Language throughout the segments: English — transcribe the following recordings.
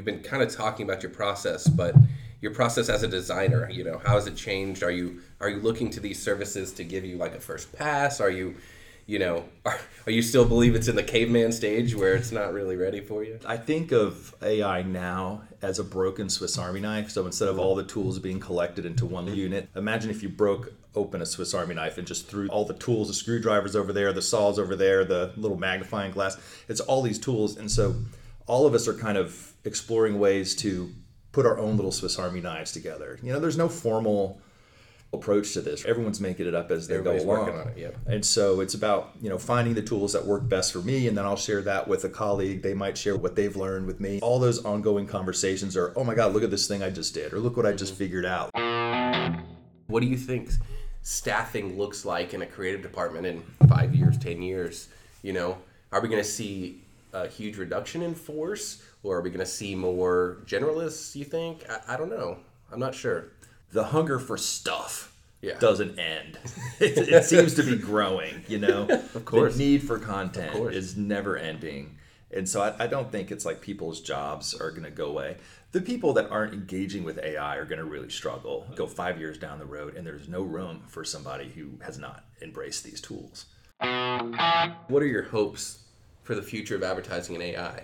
you've been kind of talking about your process, but your process as a designer, you know, how has it changed? Are you are you looking to these services to give you like a first pass? Are you you know, are, are you still believe it's in the caveman stage where it's not really ready for you? I think of AI now as a broken Swiss Army knife. So instead of all the tools being collected into one unit, imagine if you broke open a Swiss Army knife and just threw all the tools, the screwdrivers over there, the saws over there, the little magnifying glass. It's all these tools. And so all of us are kind of exploring ways to put our own little Swiss Army knives together. You know, there's no formal approach to this. Everyone's making it up as they Everybody's go along. working on it, yep. And so it's about, you know, finding the tools that work best for me and then I'll share that with a colleague. They might share what they've learned with me. All those ongoing conversations are, "Oh my god, look at this thing I just did," or "Look what I just mm-hmm. figured out." What do you think staffing looks like in a creative department in five years, ten years? You know, are we going to see a huge reduction in force, or are we going to see more generalists? You think? I, I don't know. I'm not sure. The hunger for stuff Yeah. doesn't end. it, it seems to be growing, you know. of course. The need for content is never ending. And so I, I don't think it's like people's jobs are going to go away. The people that aren't engaging with AI are going to really struggle. Go five years down the road, and there's no room for somebody who has not embraced these tools. What are your hopes for the future of advertising and AI?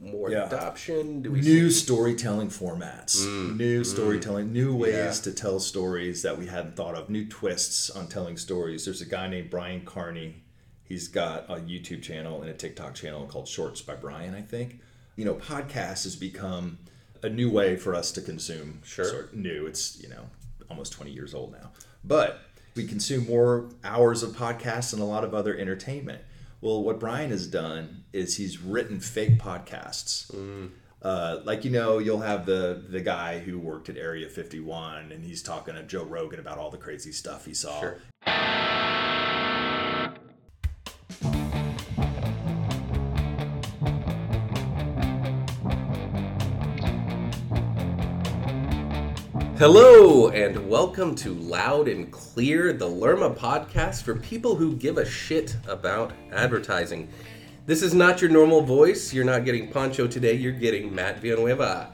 More Yeah. adoption? Do we new see? storytelling formats, Mm. new storytelling, new ways Yeah. to tell stories that we hadn't thought of, new twists on telling stories. There's a guy named Brian Carney. He's got a YouTube channel and a TikTok channel called Shorts by Brian, I think. You know, podcast has become a new way for us to consume. Sure. Sort of new. It's, you know, almost 20 years old now. But we consume more hours of podcasts than a lot of other entertainment. Well, what Brian has done is he's written fake podcasts. Uh, like you know, you'll have the the guy who worked at Area 51, and he's talking to Joe Rogan about all the crazy stuff he saw. Sure. Hello, and welcome to Loud and Clear, the Lerma podcast for people who give a shit about advertising. This is not your normal voice. You're not getting Pancho today, you're getting Matt Villanueva.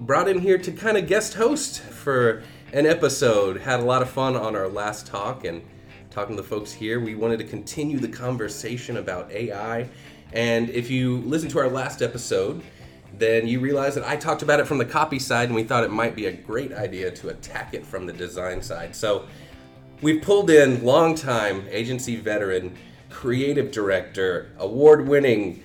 Brought in here to kind of guest host for an episode. Had a lot of fun on our last talk and talking to the folks here. We wanted to continue the conversation about AI. And if you listen to our last episode, then you realize that I talked about it from the copy side and we thought it might be a great idea to attack it from the design side. So we've pulled in longtime agency veteran, creative director, award winning,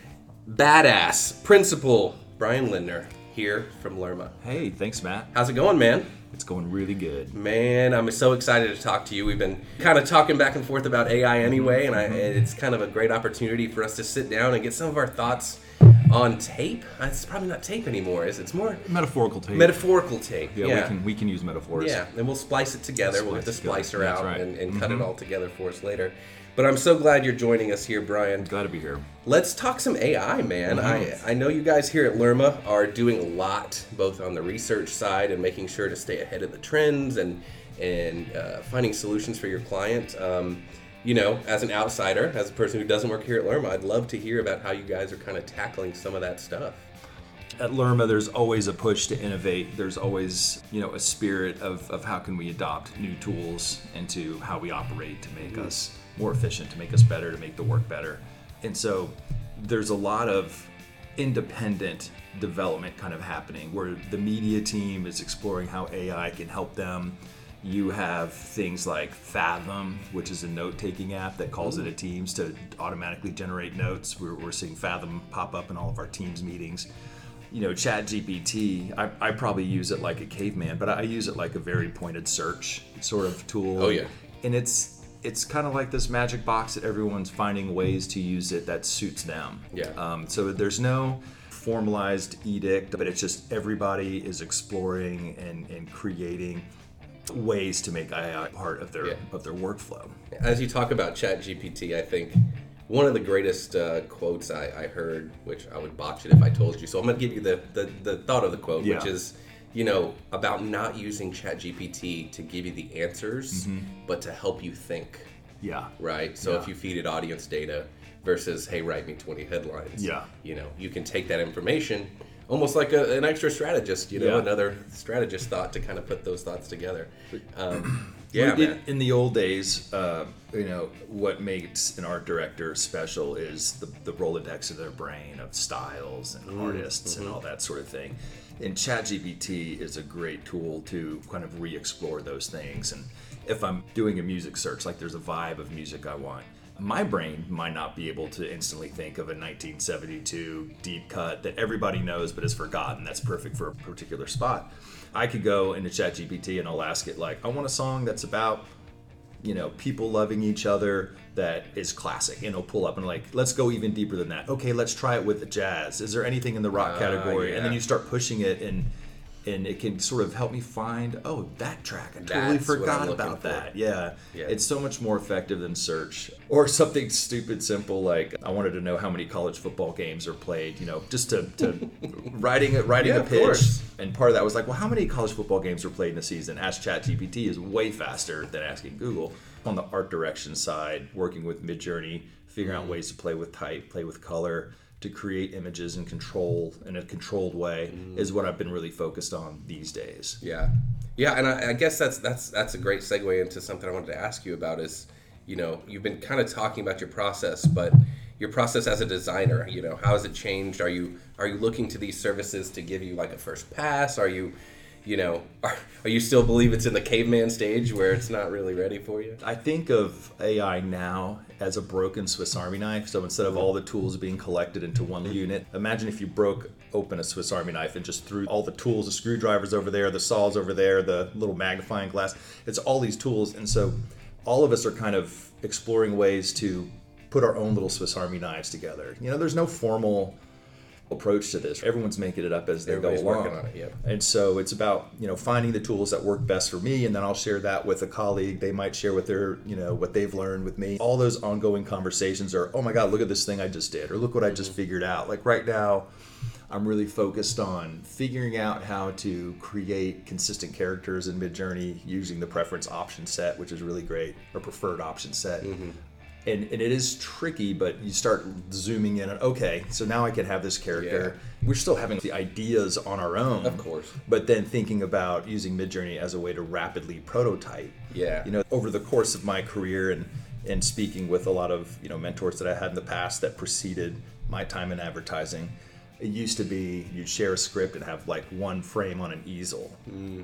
badass principal Brian Lindner here from Lerma. Hey, thanks, Matt. How's it going, man? It's going really good. Man, I'm so excited to talk to you. We've been kind of talking back and forth about AI anyway, and I, mm-hmm. it's kind of a great opportunity for us to sit down and get some of our thoughts on tape. Uh, It's probably not tape anymore, is it? It's more metaphorical tape. metaphorical tape. yeah, yeah. we can we can use metaphors. Yeah, and we'll splice it together. we'll get the Splice it together. splicer out right. and, and cut it all together for us later. But I'm so glad you're joining us here, Brian. Glad to be here. Let's talk some AI, man. I, I know you guys here at Lerma are doing a lot, both on the research side and making sure to stay ahead of the trends and and uh, finding solutions for your client. Um, you know, as an outsider, as a person who doesn't work here at Lerma, I'd love to hear about how you guys are kind of tackling some of that stuff. At Lerma, there's always a push to innovate. There's always, you know, a spirit of, of how can we adopt new tools into how we operate to make us more efficient, to make us better, to make the work better. And so there's a lot of independent development kind of happening where the media team is exploring how AI can help them. You have things like Fathom, which is a note taking app that calls it a Teams to automatically generate notes. We're, we're seeing Fathom pop up in all of our Teams meetings you know, Chat GPT, I, I probably use it like a caveman, but I use it like a very pointed search sort of tool. Oh, yeah. And it's it's kind of like this magic box that everyone's finding ways to use it that suits them. Yeah. Um, so there's no formalized edict, but it's just everybody is exploring and, and creating ways to make AI part of their Yeah. of their workflow. As you talk about ChatGPT, I think one of the greatest uh, quotes I, I heard, which I would botch it if I told you, so I'm going to give you the, the, the thought of the quote, which is, you know, about not using ChatGPT to give you the answers, but to help you think, Yeah. right? So Yeah. if you feed it audience data versus, hey, write me 20 headlines, Yeah. you know, you can take that information, almost like a, an extra strategist, you know, Yeah. another strategist thought to kind of put those thoughts together. Um, yeah, in, man. in the old days, uh, you know, what makes an art director special is the, the Rolodex of their brain of styles and artists and all that sort of thing. And ChatGPT is a great tool to kind of re explore those things. And if I'm doing a music search, like there's a vibe of music I want, my brain might not be able to instantly think of a 1972 deep cut that everybody knows but is forgotten that's perfect for a particular spot. I could go into ChatGPT and I'll ask it like, I want a song that's about you know people loving each other that is classic and it'll pull up and like let's go even deeper than that. Okay let's try it with the jazz. Is there anything in the rock Ah, category? And then you start pushing it and and it can sort of help me find oh that track i totally That's forgot about for. that yeah. Yeah. it's so much more effective than search or something stupid simple like i wanted to know how many college football games are played you know just to, to writing a writing Yeah, a pitch and part of that was like, well, how many college football games were played in a season? Ask ChatGPT is way faster than asking Google. On the art direction side, working with Midjourney, figuring out ways to play with type, play with color, to create images and control in a controlled way mm. is what I've been really focused on these days. Yeah, yeah, and I, I guess that's that's that's a great segue into something I wanted to ask you about. Is you know you've been kind of talking about your process, but your process as a designer, you know, how has it changed? Are you are you looking to these services to give you like a first pass? Are you you know, are, are you still believe it's in the caveman stage where it's not really ready for you? I think of AI now as a broken Swiss Army knife. So instead of all the tools being collected into one unit, imagine if you broke open a Swiss Army knife and just threw all the tools, the screwdrivers over there, the saws over there, the little magnifying glass. It's all these tools. And so all of us are kind of exploring ways to put our own little Swiss Army knives together. You know, there's no formal approach to this. Everyone's making it up as they Everybody's go along. working on it, yep. And so it's about you know finding the tools that work best for me, and then I'll share that with a colleague. They might share with their you know what they've learned with me. All those ongoing conversations are, oh my god, look at this thing I just did, or look what I just mm-hmm. figured out. Like right now, I'm really focused on figuring out how to create consistent characters in Midjourney using the preference option set, which is really great, or preferred option set. Mm-hmm. And, and it is tricky, but you start zooming in. And, okay, so now I can have this character. We're still having the ideas on our own, Of course. but then thinking about using Midjourney as a way to rapidly prototype. Yeah. You know, over the course of my career and and speaking with a lot of you know mentors that I had in the past that preceded my time in advertising, it used to be you'd share a script and have like one frame on an easel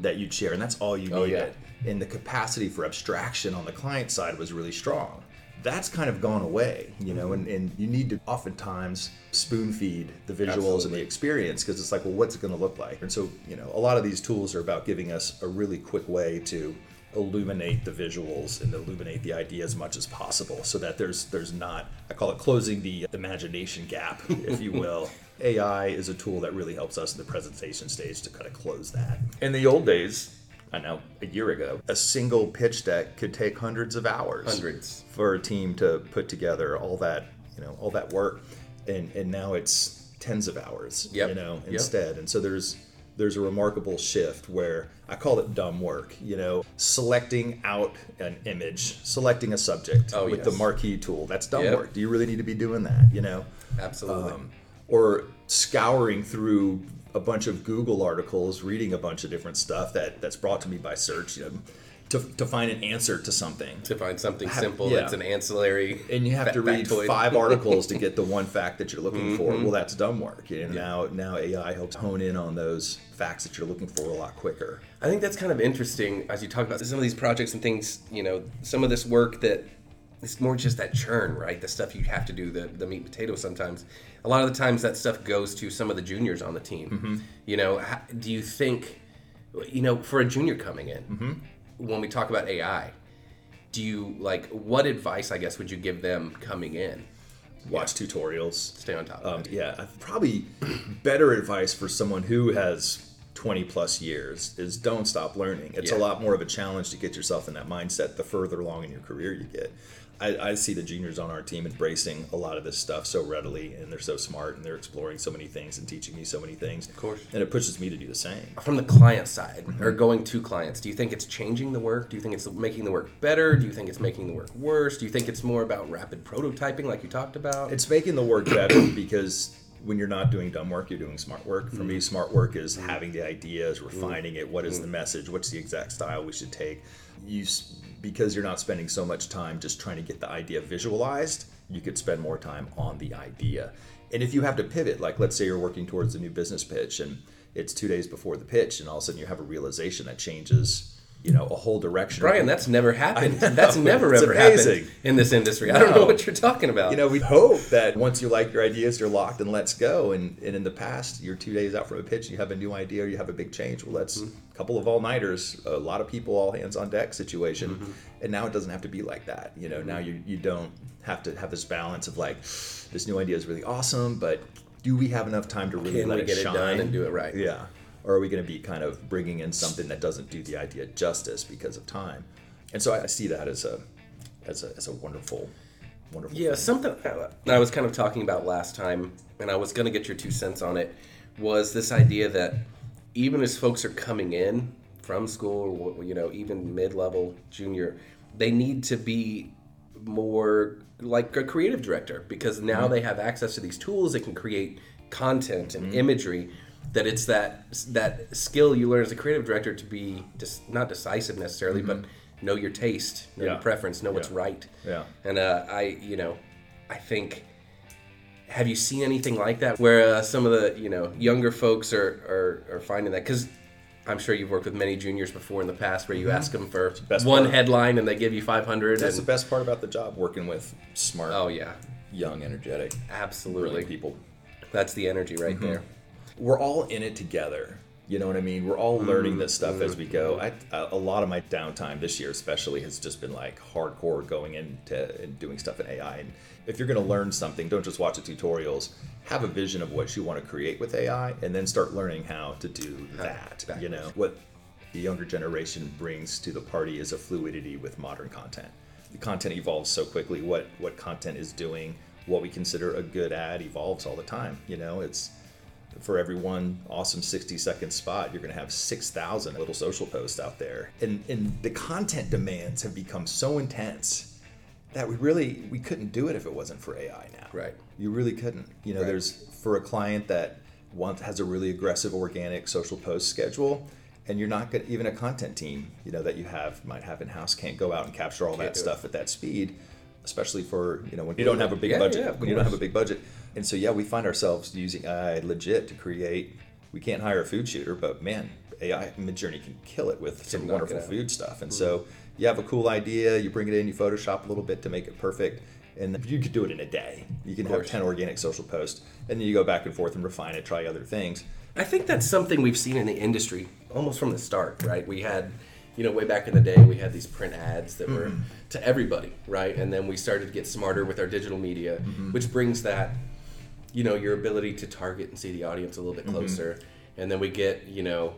that you'd share, and that's all you Mm. Oh, needed. And the capacity for abstraction on the client side was really strong. That's kind of gone away, you know, Mm-hmm. and, and you need to oftentimes spoon feed the visuals and the experience because it's like, well, what's it going to look like? And so, you know, a lot of these tools are about giving us a really quick way to illuminate the visuals and illuminate the idea as much as possible so that there's there's not I call it closing the imagination gap, if you will. AI is a tool that really helps us in the presentation stage to kind of close that. In the old days, I know a year ago, a single pitch deck could take hundreds of hours Hundreds. for a team to put together all that you know all that work and and now it's tens of hours Yep. you know Yep. instead and so there's there's a remarkable shift where i call it dumb work you know selecting out an image selecting a subject Oh, with yes. the marquee tool that's dumb Yep. work do you really need to be doing that you know Absolutely. um, or scouring through a bunch of Google articles, reading a bunch of different stuff that that's brought to me by search, you know, to, to find an answer to something. to find something have- simple yeah. that's an ancillary. And you have fa- to read factoid. five articles to get the one fact that you're looking for. Mm-hmm. Well, that's dumb work. And now now AI helps hone in on those facts that you're looking for a lot quicker. I think that's kind of interesting as you talk about some of these projects and things. You know, some of this work that it's more just that churn, right? The stuff you have to do, the the meat and potatoes. Sometimes, a lot of the times that stuff goes to some of the juniors on the team. Mm-hmm. You know, how, do you think, you know, for a junior coming in, Mm-hmm. when we talk about AI, do you like what advice? I guess would you give them coming in? Watch tutorials. Stay on top. Of Um, it. yeah, probably better advice for someone who has 20 plus years is don't stop learning. It's a lot more of a challenge to get yourself in that mindset the further along in your career you get. I, I see the juniors on our team embracing a lot of this stuff so readily, and they're so smart, and they're exploring so many things and teaching me so many things. Of course. and it pushes me to do the same. from the client side Mm-hmm. or going to clients do you think it's changing the work do you think it's making the work better do you think it's making the work worse do you think it's more about rapid prototyping like you talked about It's making the work better because when you're not doing dumb work, you're doing smart work. For me, mm-hmm. smart work is having the ideas, refining mm-hmm. it. What is the mm-hmm. message? What's the exact style we should take? You s- because you're not spending so much time just trying to get the idea visualized, you could spend more time on the idea. And if you have to pivot, like let's say you're working towards a new business pitch and it's two days before the pitch, and all of a sudden you have a realization that changes, you know, a whole direction. Brian, that's never happened. That's never it's ever amazing. happened in this industry. I don't know what you're talking about. you know, we hope that once you like your ideas, you're locked and let's go. And, and in the past, you're two days out from a pitch, you have a new idea, or you have a big change. Well, that's mm-hmm. a couple of all nighters, a lot of people, all hands on deck situation. Mm-hmm. And now it doesn't have to be like that. You know, now you, you don't have to have this balance of like, this new idea is really awesome, but do we have enough time to really Can let it get it shine done and do it right? Yeah. Or are we going to be kind of bringing in something that doesn't do the idea justice because of time? And so I see that as a as a, as a wonderful, wonderful. Yeah, thing. something I was kind of talking about last time, and I was going to get your two cents on it, was this idea that even as folks are coming in from school, or, you know, even mid level, junior, they need to be more like a creative director because now mm-hmm. they have access to these tools. They can create content and mm-hmm. imagery. That it's that that skill you learn as a creative director to be just not decisive necessarily, but know your taste, know Yeah. your preference, know what's right. Yeah. And uh, I, you know, I think. Have you seen anything like that where uh, some of the you know younger folks are are, are finding that because I'm sure you've worked with many juniors before in the past where you ask them for Mm-hmm. best one part. headline and they give you 500 That's the best part about the job, working with smart, oh yeah young, energetic, absolutely people. that's the energy right Mm-hmm. there We're all in it together. You know what I mean? We're all learning this stuff as we go. I, a lot of my downtime this year, especially, has just been like hardcore going into and doing stuff in AI. And if you're going to learn something, don't just watch the tutorials. Have a vision of what you want to create with AI, and then start learning how to do that. You know what the younger generation brings to the party is a fluidity with modern content. The content evolves so quickly. What what content is doing, what we consider a good ad evolves all the time. You know, it's for every one awesome 60 second spot, you're going to have 6,000 little social posts out there. And, and the content demands have become so intense that we really, we couldn't do it if it wasn't for AI now. Right. You really couldn't. You know, Right. there's for a client that wants, has a really aggressive organic social post schedule, and you're not going even a content team, you know, that you have, might have in house can't go out and capture all that do it. stuff at that speed, especially for, you know, when you don't have a big Yeah, budget, yeah, when you don't have a big budget. And so, yeah, we find ourselves using AI legit to create. We can't hire a food shooter, but man, AI Midjourney can kill it with some wonderful. Mm-hmm. food stuff. And so, you have a cool idea, you bring it in, you Photoshop a little bit to make it perfect, and you could do it in a day. You can have 10 organic social posts, and then you go back and forth and refine it, try other things. I think that's something we've seen in the industry almost from the start, right? We had, you know, way back in the day, we had these print ads that were to everybody, right? And then we started to get smarter with our digital media, mm-hmm. which brings that, you know, your ability to target and see the audience a little bit mm-hmm. closer. And then we get, you know,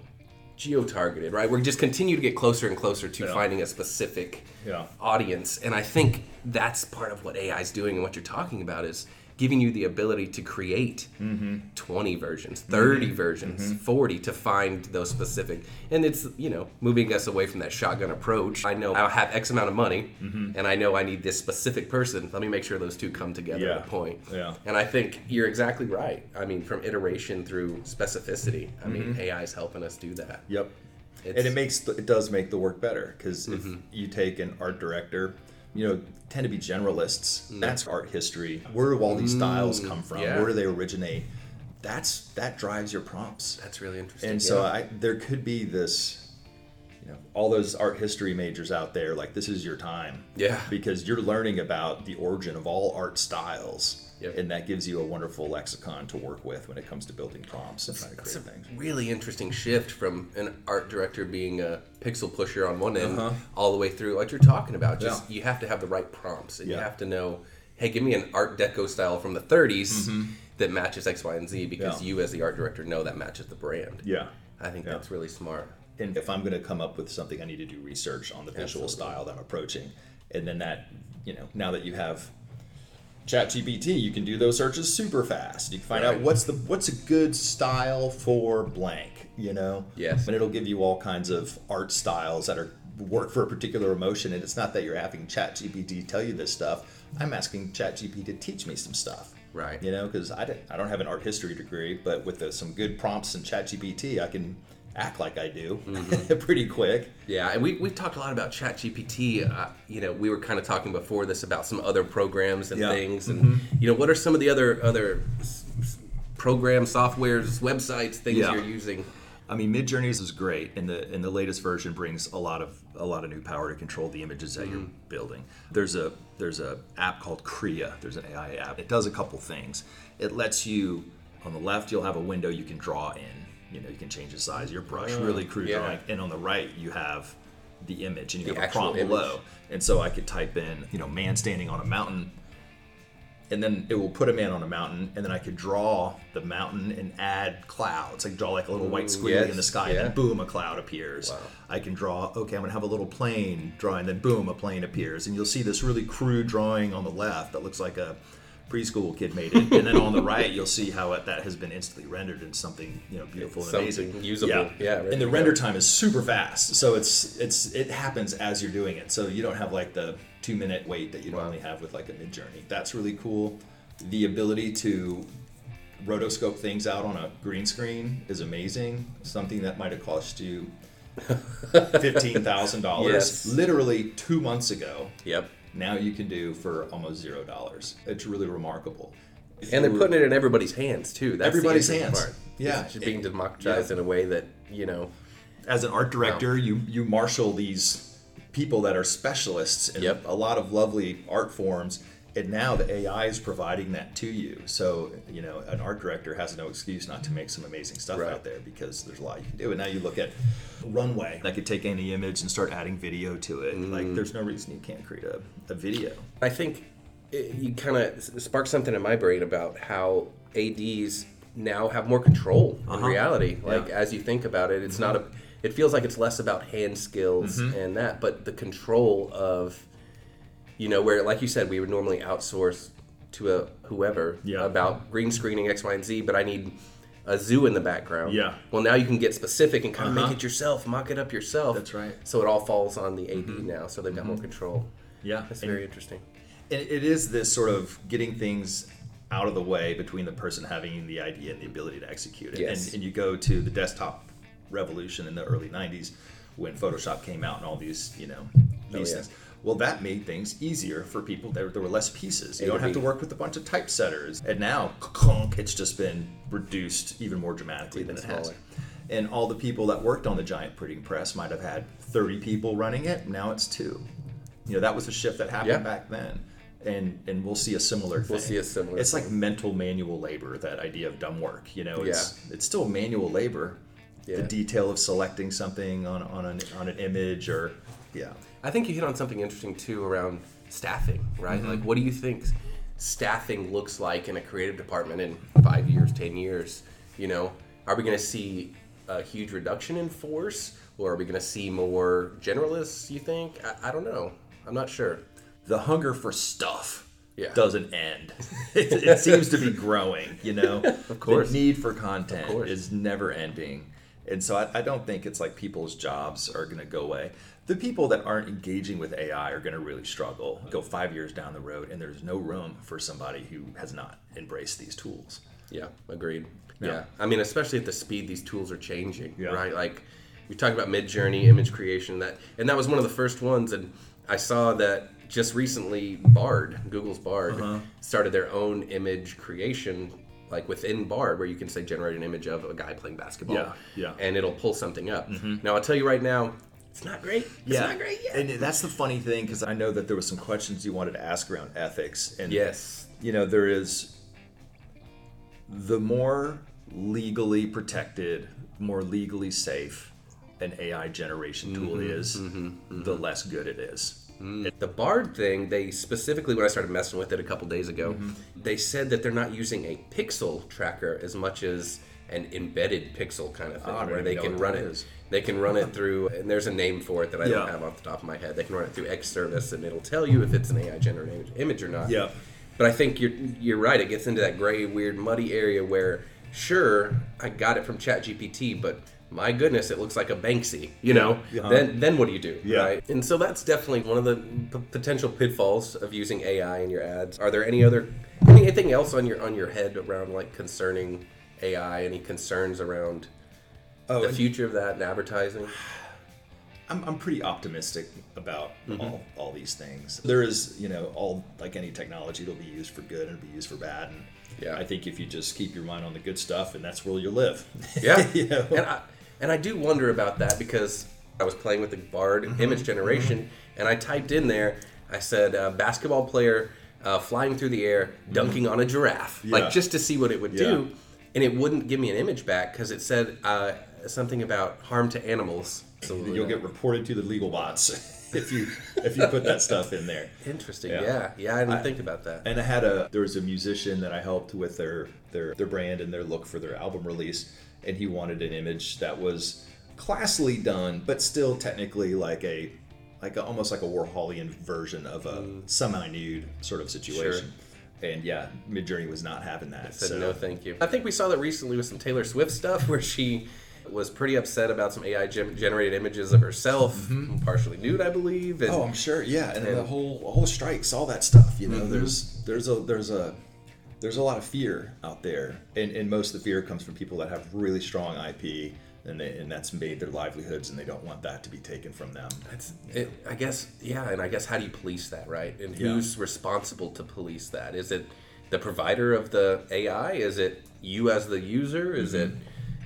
geo targeted, right? We just continue to get closer and closer to Yeah. finding a specific Yeah. audience. And I think that's part of what AI is doing and what you're talking about is giving you the ability to create mm-hmm. 20 versions, 30 mm-hmm. versions, mm-hmm. 40 to find those specific. And it's, you know, moving us away from that shotgun approach. I know I have X amount of money and I know I need this specific person. Let me make sure those two come together Yeah. at a point. Yeah. And I think you're exactly right. I mean, from iteration through specificity, I mean, AI is helping us do that. Yep. It's- and it makes it does make the work better because if Mm-hmm. you take an art director, you know, tend to be generalists. Mm. That's art history. Where do all these styles come from? yeah. Where do they originate? That's that drives your prompts. That's really interesting. And so. I there could be this, you know, all those art history majors out there. Like this is your time. Yeah. Because you're learning about the origin of all art styles. Yep. And that gives you a wonderful lexicon to work with when it comes to building prompts and trying to create a things. really interesting shift from an art director being a pixel pusher on one end Uh-huh. all the way through, what you're talking about. Just you have to have the right prompts, and you have to know, hey, give me an Art Deco style from the 30s that matches X, Y, and Z because Mm-hmm. Yeah. you, as the art director, know that matches the brand. Yeah. I think Yeah. that's really smart. And if I'm going to come up with something, I need to do research on the visual Absolutely. style that I'm approaching, and then that, you know, now that you have ChatGPT, you can do those searches super fast. You can find out what's the what's a good style for blank, you know. Yes. And it'll give you all kinds of art styles that are work for a particular emotion, and it's not that you're having ChatGPT tell you this stuff. I'm asking ChatGPT to teach me some stuff. Right. You know, because I, I don't have an art history degree, but with the, some good prompts in ChatGPT, I can act like I do Mm-hmm. pretty quick. Yeah, and we we talked a lot about ChatGPT. Uh, you know, we were kind of talking before this about some other programs and Yeah. things, and you know, what are some of the other other programs, softwares, websites, things Yeah. you're using? I mean, Midjourneys is great, and the and the latest version brings a lot of a lot of new power to control the images that you're building. There's a there's a app called Krea. There's an AI app. It does a couple things. It lets you on the left you'll have a window you can draw in. You know, you can change the size of your brush, mm, really crude yeah. drawing, and on the right you have the image, and you The have a prompt image. below. And so I could type in, you know, man standing on a mountain and then it will put a man on a mountain, and then I could draw the mountain and add clouds. Like draw like a little white squiggly in the sky, yeah. and then boom, a cloud appears. Wow. I can draw. Okay, I'm gonna have a little plane drawing, then boom, a plane appears, and you'll see this really crude drawing on the left that looks like a preschool kid made it, and then on the right you'll see how it, that has been instantly rendered into something you know beautiful and amazing, usable. Yeah, ready and the render time is super fast, so it's it's it happens as you're doing it, so you don't have like the two minute wait that you normally have with like a Midjourney. That's really cool. The ability to rotoscope things out on a green screen is amazing. Something that might have cost you fifteen thousand dollars Yes. literally two months ago. Yep. Now you can do for almost zero dollars. It's really remarkable. And they're putting it in everybody's hands too. That's Everybody's hands. Part. Yeah. it's being It- democratized yeah. in a way that you know. as an art director, you you marshal these people that are specialists in Yep. a lot of lovely art forms, and now the AI is providing that to you. So you know, an art director has no excuse not to make some amazing stuff Right. out there because there's a lot you can do. And now you look at Runway, I could take any image and start adding video to it. Mm. Like, there's no reason you can't create a, a video. I think it, you kind of sparked something in my brain about how ads now have more control in Uh-huh. reality. Like Yeah. as you think about it, it's not a. It feels like it's less about hand skills Mm-hmm. and that, but the control of, you know, where like you said, we would normally outsource to a whoever Yeah. about green screening X, Y, and Z, but I need a zoo in the background. Yeah. Well, now you can get specific and kind of Uh-huh. make it yourself, mock it up yourself. That's right. Mm-hmm. So it all falls on the AD now, so they've got more control. Yeah, That's and- very interesting. And it is this sort of getting things out of the way between the person having the idea and the ability to execute it. Yes. And, and you go to the desktop revolution in the early 90s when Photoshop came out and all these, you know, these yeah. things. Well, that made things easier for people. There, there were less pieces. You don't have to work with a bunch of typesetters. And now, it's just been reduced even more dramatically Even than it has. And all the people that worked on the giant printing press might have had 30 people running it. Now it's two. You know, that was a shift that happened Yeah. back then. And and we'll see a similar thing. We'll see a similar It's like thing. mental manual labor, that idea of dumb work. You know, it's it's still manual labor. Yeah. The detail of selecting something on, on, an, on an image or, yeah. I think you hit on something interesting too around staffing, right? Mm-hmm. Like, what do you think staffing looks like in a creative department in five years, ten years? You know, are we going to see a huge reduction in force, or are we going to see more generalists? You think? I, I don't know. I'm not sure. the hunger for stuff Yeah. doesn't end. it, it seems to be growing, you know? of course. The need for content is never ending. And so I, I don't think it's like people's jobs are going to go away. The people that aren't engaging with AI are going to really struggle, go five years down the road, and there's no room for somebody who has not embraced these tools. Yeah, agreed. Yeah. Yeah. I mean, especially at the speed these tools are changing, Yeah. right? Like we talked about Midjourney, image creation, that, and that was one of the first ones. And I saw that just recently, Bard, Google's Bard, Uh-huh. started their own image creation, like within Bard, where you can say generate an image of a guy playing basketball, Yeah, yeah. Mm-hmm. and it'll pull something up. Now I'll tell you right now, it's not great. It's not great yet. And that's the funny thing because I know that there was some questions you wanted to ask around ethics. And yes. you know there is the more legally protected more legally safe an ai generation tool mm-hmm, is mm-hmm, mm-hmm. the less good it is mm. The Bard thing, they specifically, when I started messing with it a couple days ago, Mm-hmm. they said that they're not using a pixel tracker as much as an embedded pixel kind of thing, Oh, where they can run that it. is. They can run it through, and there's a name for it that I don't have off the top of my head. They can run it through X service, and it'll tell you if it's an AI generated image or not. Yeah. But I think you're you're right. It gets into that gray, weird, muddy area where, sure, I got it from ChatGPT, but my goodness, it looks like a Banksy. You know, Yeah. Uh-huh. then then what do you do? Yeah. Right. And so that's definitely one of the p- potential pitfalls of using AI in your ads. Are there any other anything else on your on your head around like concerning AI? Any concerns around Oh, the future of that and advertising? I'm, I'm pretty optimistic about Mm-hmm. all, all these things. There is, you know, all like any technology, it'll be used for good and it'll be used for bad. And Yeah. I think if you just keep your mind on the good stuff, and that's where you'll live. Yeah. you know? And I and I do wonder about that because I was playing with the Bard Mm-hmm. image generation and I typed in there. I said uh, basketball player uh, flying through the air, dunking on a giraffe, Mm-hmm. Yeah. like just to see what it would Yeah. do, and it wouldn't give me an image back because it said uh, something about harm to animals. So You'll get reported to the legal bots if you if you put that stuff in there. interesting. Yeah. Yeah, yeah, I didn't think about that. And I had a there was a musician that I helped with their their their brand and their look for their album release, and he wanted an image that was classily done, but still technically like a like a, almost like a Warholian version of a mm. semi-nude sort of situation. Sure And yeah, Midjourney was not having that. said so no thank you. I think we saw that recently with some Taylor Swift stuff where she was pretty upset about some AI gen- generated images of herself, partially nude, I believe. And Mm-hmm. Oh, I'm sure. Yeah, and, And- the whole the strikes, all that stuff. You know, Mm-hmm. there's there's a there's a there's a lot of fear out there, and and most of the fear comes from people that have really strong IP, and they, and that's made their livelihoods, and they don't want that to be taken from them. It's, it, I guess, yeah, and I guess how do you police that, right? And Yeah. who's responsible to police that? Is it the provider of the AI? Is it you as the user? Is it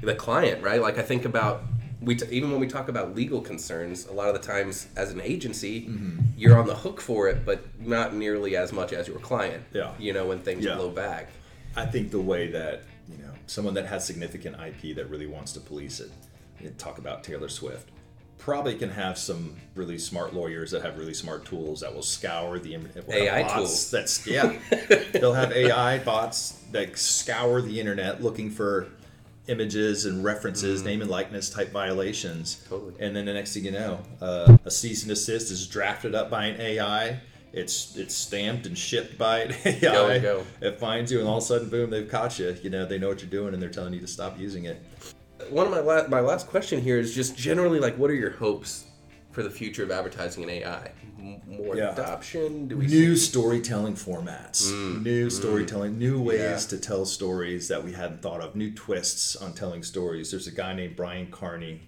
the client, right? Like I think about we t- even when we talk about legal concerns, a lot of the times as an agency, mm-hmm. you're on the hook for it, but not nearly as much as your client. Yeah. you know when things Yeah. blow back. I think the way that you know someone that has significant IP that really wants to police it, you talk about Taylor Swift, probably can have some really smart lawyers that have really smart tools that will scour the im- uh, will AI bots tools. That's yeah, they'll have AI bots that scour the internet looking for images and references, name and likeness type violations. Mm-hmm. Totally. And then the next thing you know, uh, a cease and desist is drafted up by an AI. It's it's stamped and shipped by an AI. Go go. It finds you, and all of a sudden, boom, they've caught you. You know, they know what you're doing, and they're telling you to stop using it. One of my la- my last question here is just generally like, what are your hopes for the future of advertising and AI? More Yeah. adoption? Do we New see? storytelling formats, mm. new mm. storytelling, new ways Yeah. to tell stories that we hadn't thought of, new twists on telling stories. There's a guy named Brian Carney.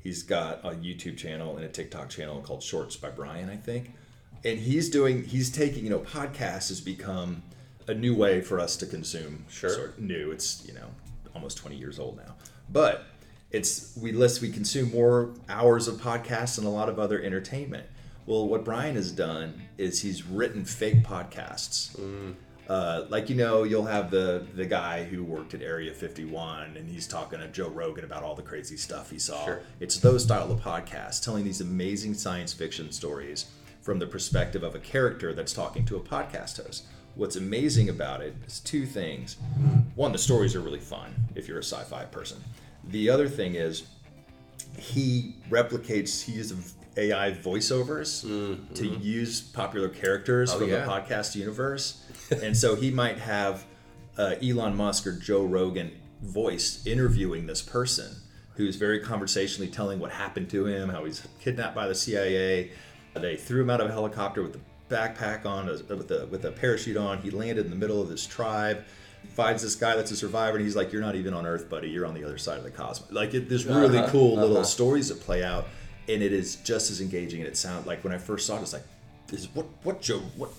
He's got a YouTube channel and a TikTok channel called Shorts by Brian, I think. And he's doing, he's taking, you know, podcasts has become a new way for us to consume. Sure. Sort of new. It's, you know, almost 20 years old now. But it's, we list, we consume more hours of podcasts and a lot of other entertainment. Well, what Brian has done is he's written fake podcasts. Uh, like you know, you'll have the the guy who worked at Area 51, and he's talking to Joe Rogan about all the crazy stuff he saw. Sure. It's those style of podcasts, telling these amazing science fiction stories from the perspective of a character that's talking to a podcast host. What's amazing about it is two things. One, the stories are really fun if you're a sci-fi person. The other thing is he replicates he uses AI voiceovers to use popular characters Oh, from yeah. the podcast universe, and so he might have uh, Elon Musk or Joe Rogan voice interviewing this person who's very conversationally telling what happened to him, how he's kidnapped by the CIA. They threw him out of a helicopter with a backpack on, uh, with a with a parachute on. He landed in the middle of this tribe. Finds this guy that's a survivor, and he's like, "You're not even on Earth, buddy. You're on the other side of the cosmos." Like, it, there's really Uh-huh, cool little uh-huh. stories that play out, and it is just as engaging. And it sounds like when I first saw it, it's like, "Is what what Joe what?"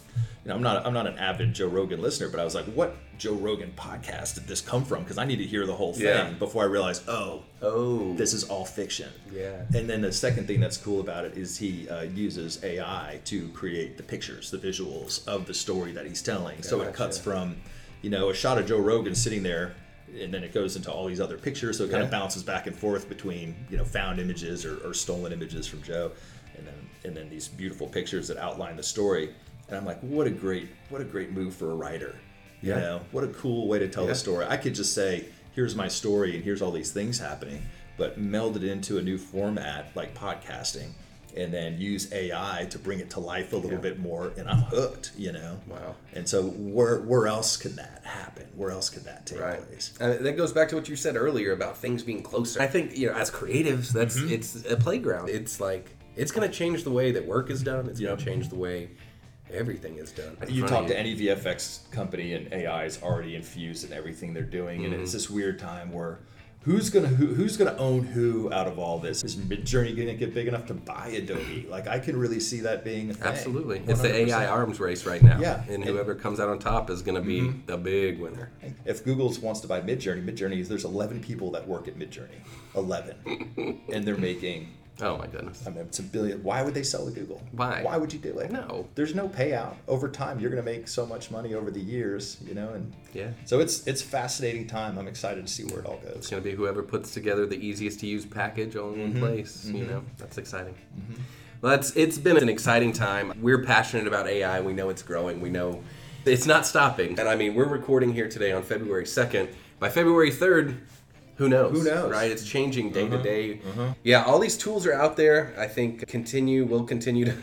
You know, I'm not I'm not an avid Joe Rogan listener, but I was like, "What Joe Rogan podcast did this come from?" Because I need to hear the whole thing Yeah. before I realize, oh, Oh, this is all fiction. Yeah. And then the second thing that's cool about it is he uh, uses AI to create the pictures, the visuals of the story that he's telling. So it cuts from, you know, a shot of Joe Rogan sitting there, and then it goes into all these other pictures. So it kind of bounces back and forth between, you know, found images or, or stolen images from Joe, and then and then these beautiful pictures that outline the story. And I'm like, what a great what a great move for a writer. You Yeah. know, what a cool way to tell Yeah. a story. I could just say, here's my story and here's all these things happening, but meld it into a new format like podcasting and then use AI to bring it to life a little Yeah. bit more, and I'm hooked. You know. Wow. And so where where else could that happen? Where else could that take Right. place? And that goes back to what you said earlier about things being closer. I think, you know, as creatives, that's Mm-hmm. it's a playground. It's like it's going to change the way that work is done. It's Yep. going to change the way everything is done. You talk of to any VFX company, and AI is already infused in everything they're doing, and Mm-hmm. it's this weird time where who's gonna who, who's gonna own who out of all this? Is Midjourney gonna get big enough to buy Adobe? Like I can really see that being a thing. Absolutely. It's the AI arms race right now. Yeah. And And- Mm-hmm. whoever comes out on top is going to be the big winner. If Google wants to buy Midjourney, Midjourney is there's 11 people that work at Midjourney, 11, and they're making. Oh my goodness. I mean, it's a billion. Why would they sell to Google? Why? Why would you do it? No. There's no payout over time. You're going to make so much money over the years, you know, and Yeah. So it's it's fascinating time. I'm excited to see where it all goes. It's going to be whoever puts together the easiest to use package all in Mm-hmm. one place. You know, that's exciting. Well, that's it's been an exciting time. We're passionate about AI. We know it's growing. We know it's not stopping. And I mean, we're recording here today on February second. By February third, who knows? Who knows? Right? It's changing day to mm-hmm. day. Mm-hmm. Yeah, all these tools are out there. I think continue. We'll continue to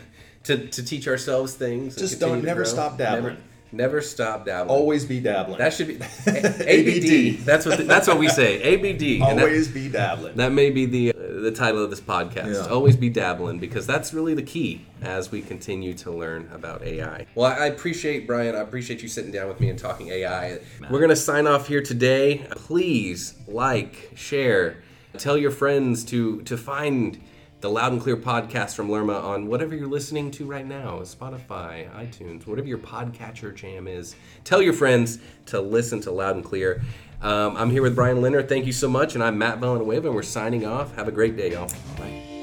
to, to teach ourselves things. Just don't- never grow. stop dabbling. Never, never stop dabbling. Always be dabbling. That should be ABD. That's what the, that's what we say. ABD. And that- Always be dabbling. that may be the uh, the title of this podcast. Yeah. Always be dabbling because that's really the key as we continue to learn about AI. Well, I appreciate Brian. I appreciate you sitting down with me and talking AI. We're gonna sign off here today. Please like, share, tell your friends to to find the Loud and Clear podcast from Lerma on whatever you're listening to right now Spotify, iTunes, whatever your podcatcher jam is. Tell your friends to listen to Loud and Clear. Um, I'm here with Brian Linner. Thank you so much. And I'm Matt Villanueva, and we're signing off. Have a great day, y'all. Bye.